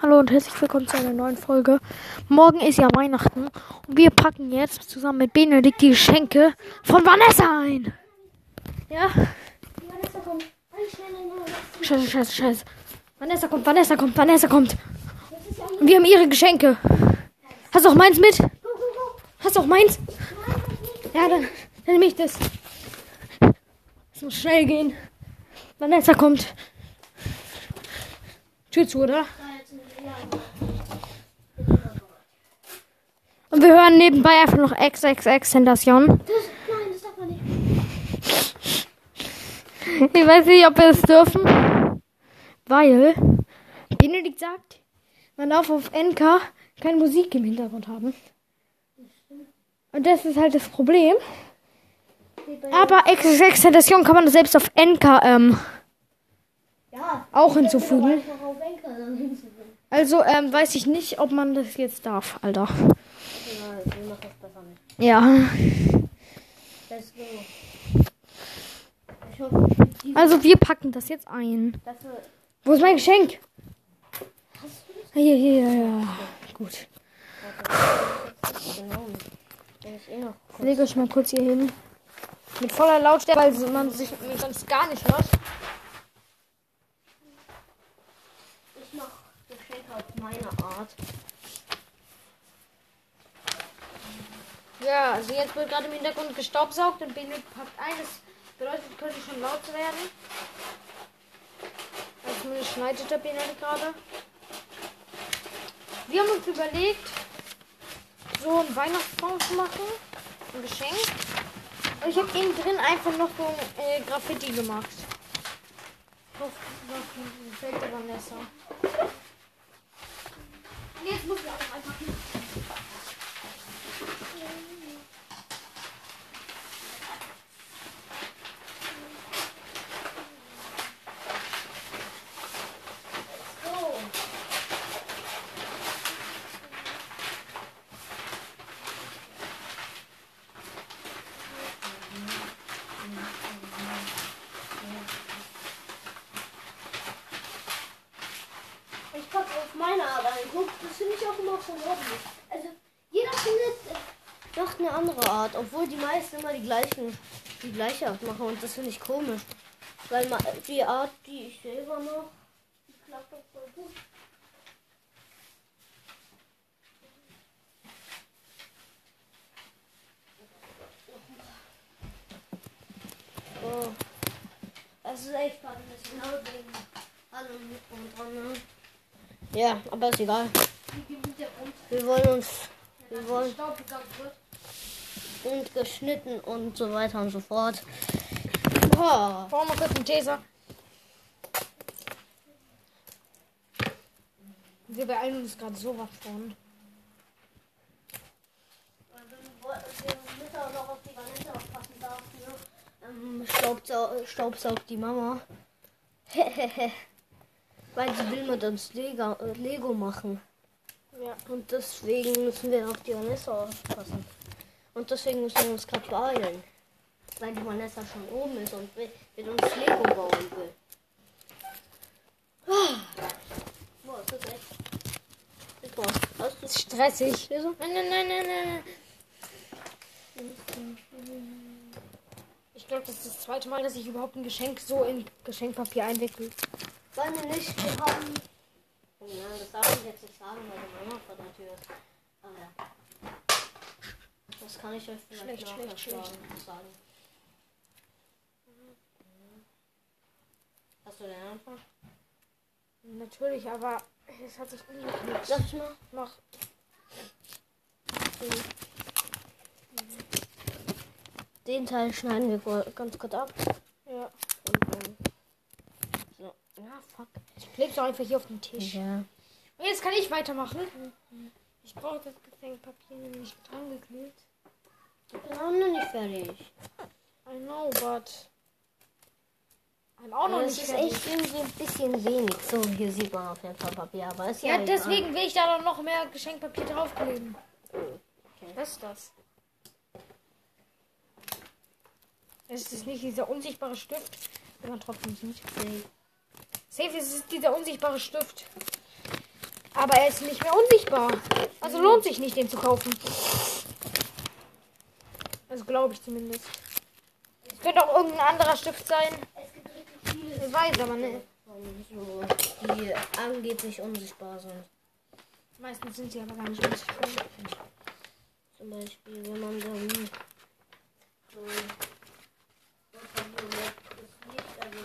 Hallo und herzlich willkommen zu einer neuen Folge. Morgen ist ja Weihnachten und wir packen jetzt zusammen mit Benedikt die Geschenke von Vanessa ein. Ja? Vanessa kommt. Scheiße, scheiße, scheiße. Vanessa kommt, Vanessa kommt, Vanessa kommt. Und wir haben ihre Geschenke. Hast du auch meins mit? Hast du auch meins? Ja, dann, dann nehme ich das. Es muss schnell gehen. Vanessa kommt. Tür zu, oder? Ja. Und wir hören nebenbei einfach noch XXX Tentation. Nein, das darf man nicht. Ich weiß nicht, ob wir es dürfen. Weil Benedikt sagt, man darf auf NK keine Musik im Hintergrund haben. Und das ist halt das Problem. Aber XXX Tentation kann man selbst auf NK ähm, Ja. auch hinzufügen. Also ähm, weiß ich nicht, ob man das jetzt darf, Alter. Ja, ich mach das besser nicht. Ja. Let's go. Also wir packen das jetzt ein. dafür. Wo ist mein Geschenk? Du das? Hier, hier, ja. Gut. Ich eh. Ich lege euch mal kurz hier hin. Mit voller Lautstärke, weil man sich sonst gar nicht hört. Ich mach Geschenke auf meine Art. Ja, also jetzt wird gerade im Hintergrund gestaubsaugt und Benedikt packt ein. Das bedeutet, könnte schon laut werden. Also zumindest schneidet der Benedikt gerade. Wir haben uns überlegt, so einen Weihnachtsbaum zu machen. Ein Geschenk. Und ich habe innen drin einfach noch so ein äh, Graffiti gemacht. Hoffe, das gefällt jetzt muss ich auch einfach So. Ich pack ein. Guck, das finde ich auch immer Hobby. Also, jeder findet, äh, macht eine andere Art, obwohl die meisten immer die gleichen, die gleiche Art machen und das finde ich komisch. Weil die Art, die ich selber mache, die klappt doch voll gut. Oh. Das ist echt gerade ein bisschen laut wegen mit und dran. Ne? Ja, aber ist egal. Wir wollen uns, wir wollen und geschnitten und so weiter und so fort. Oh. Brauchen wir kurz einen Taser. Wir beeilen uns gerade sowas von. Ähm, Staubsau Staubsaugt die Mama. Weil sie will mit uns Lego, äh, Lego machen. Ja. Und deswegen müssen wir auf die Vanessa aufpassen. Und deswegen müssen wir uns gerade beeilen. Weil die Vanessa schon oben ist und will, mit uns Lego bauen will. Ah. Boah, ist das echt. Du Das ist stressig. Nein, nein, nein, nein, nein. Ich glaube, das ist das zweite Mal, dass ich überhaupt ein Geschenk so in Geschenkpapier einwickle. Wollen wir nicht, haben. Oh ja, das darf ich jetzt nicht sagen, weil die Mama vor der Tür ist. Aber ja. Das kann ich euch vielleicht Schlecht, schlecht, schlecht. sagen- sagen. Hast du den Anfang? Natürlich, aber es hat sich umgeknickt. Ich mal? Mach. Den Teil schneiden wir ganz kurz ab. Ja. Ja, fuck. Ich kleb's doch einfach hier auf den Tisch. Ja. Und jetzt kann ich weitermachen. Ich brauche das Geschenkpapier nämlich dran geklebt. Wir haben noch nicht fertig. I know, but. I'm auch noch Aber nicht es ist fertig. echt irgendwie ein bisschen wenig. So, hier sieht man auf jeden Fall Papier, aber ist ja, Ja, deswegen will ich da dann noch mehr Geschenkpapier draufkleben. Okay. Was ist das? Es ist nicht dieser unsichtbare Stift, den man trotzdem sieht. Nee. Safe, es ist dieser unsichtbare Stift. Aber er ist nicht mehr unsichtbar. Also lohnt sich nicht, den zu kaufen. Also glaube ich zumindest. Es könnte auch irgendein anderer Stift sein. Es gibt richtig viele Ich weiß aber nicht. die angeblich unsichtbar sind. Meistens sind sie aber gar nicht unsichtbar. Zum Beispiel, wenn man dann so was haben wir noch? das Licht, also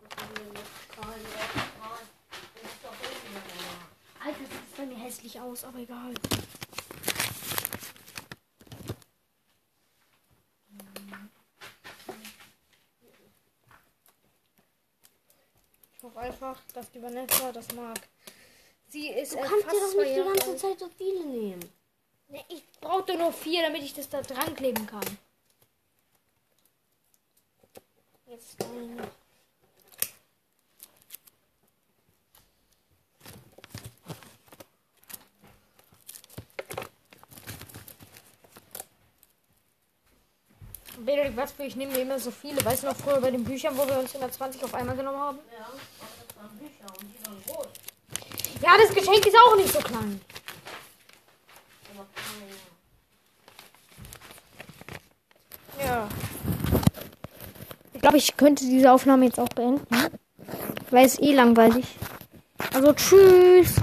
was haben wir noch? Zahlen oder Zahlen, das ist doch unsichtbar. Bei mir hässlich aus, aber egal. Ich hoffe einfach, dass die Vanessa das mag. Sie ist Du erst kannst fast dir doch nicht die ganze alt. Zeit so viele nehmen. Nee, ich brauchte nur vier, damit ich das da dran kleben kann. Jetzt eine. Benedikt, was für ich nehme immer so viele. Weißt du noch früher bei den Büchern, wo wir uns 120 auf einmal genommen haben? Ja, das waren Bücher und die waren groß. Ja, das Geschenk ist auch nicht so klein. Ja. Ich glaube, ich könnte diese Aufnahme jetzt auch beenden. Weil es eh langweilig. Also tschüss.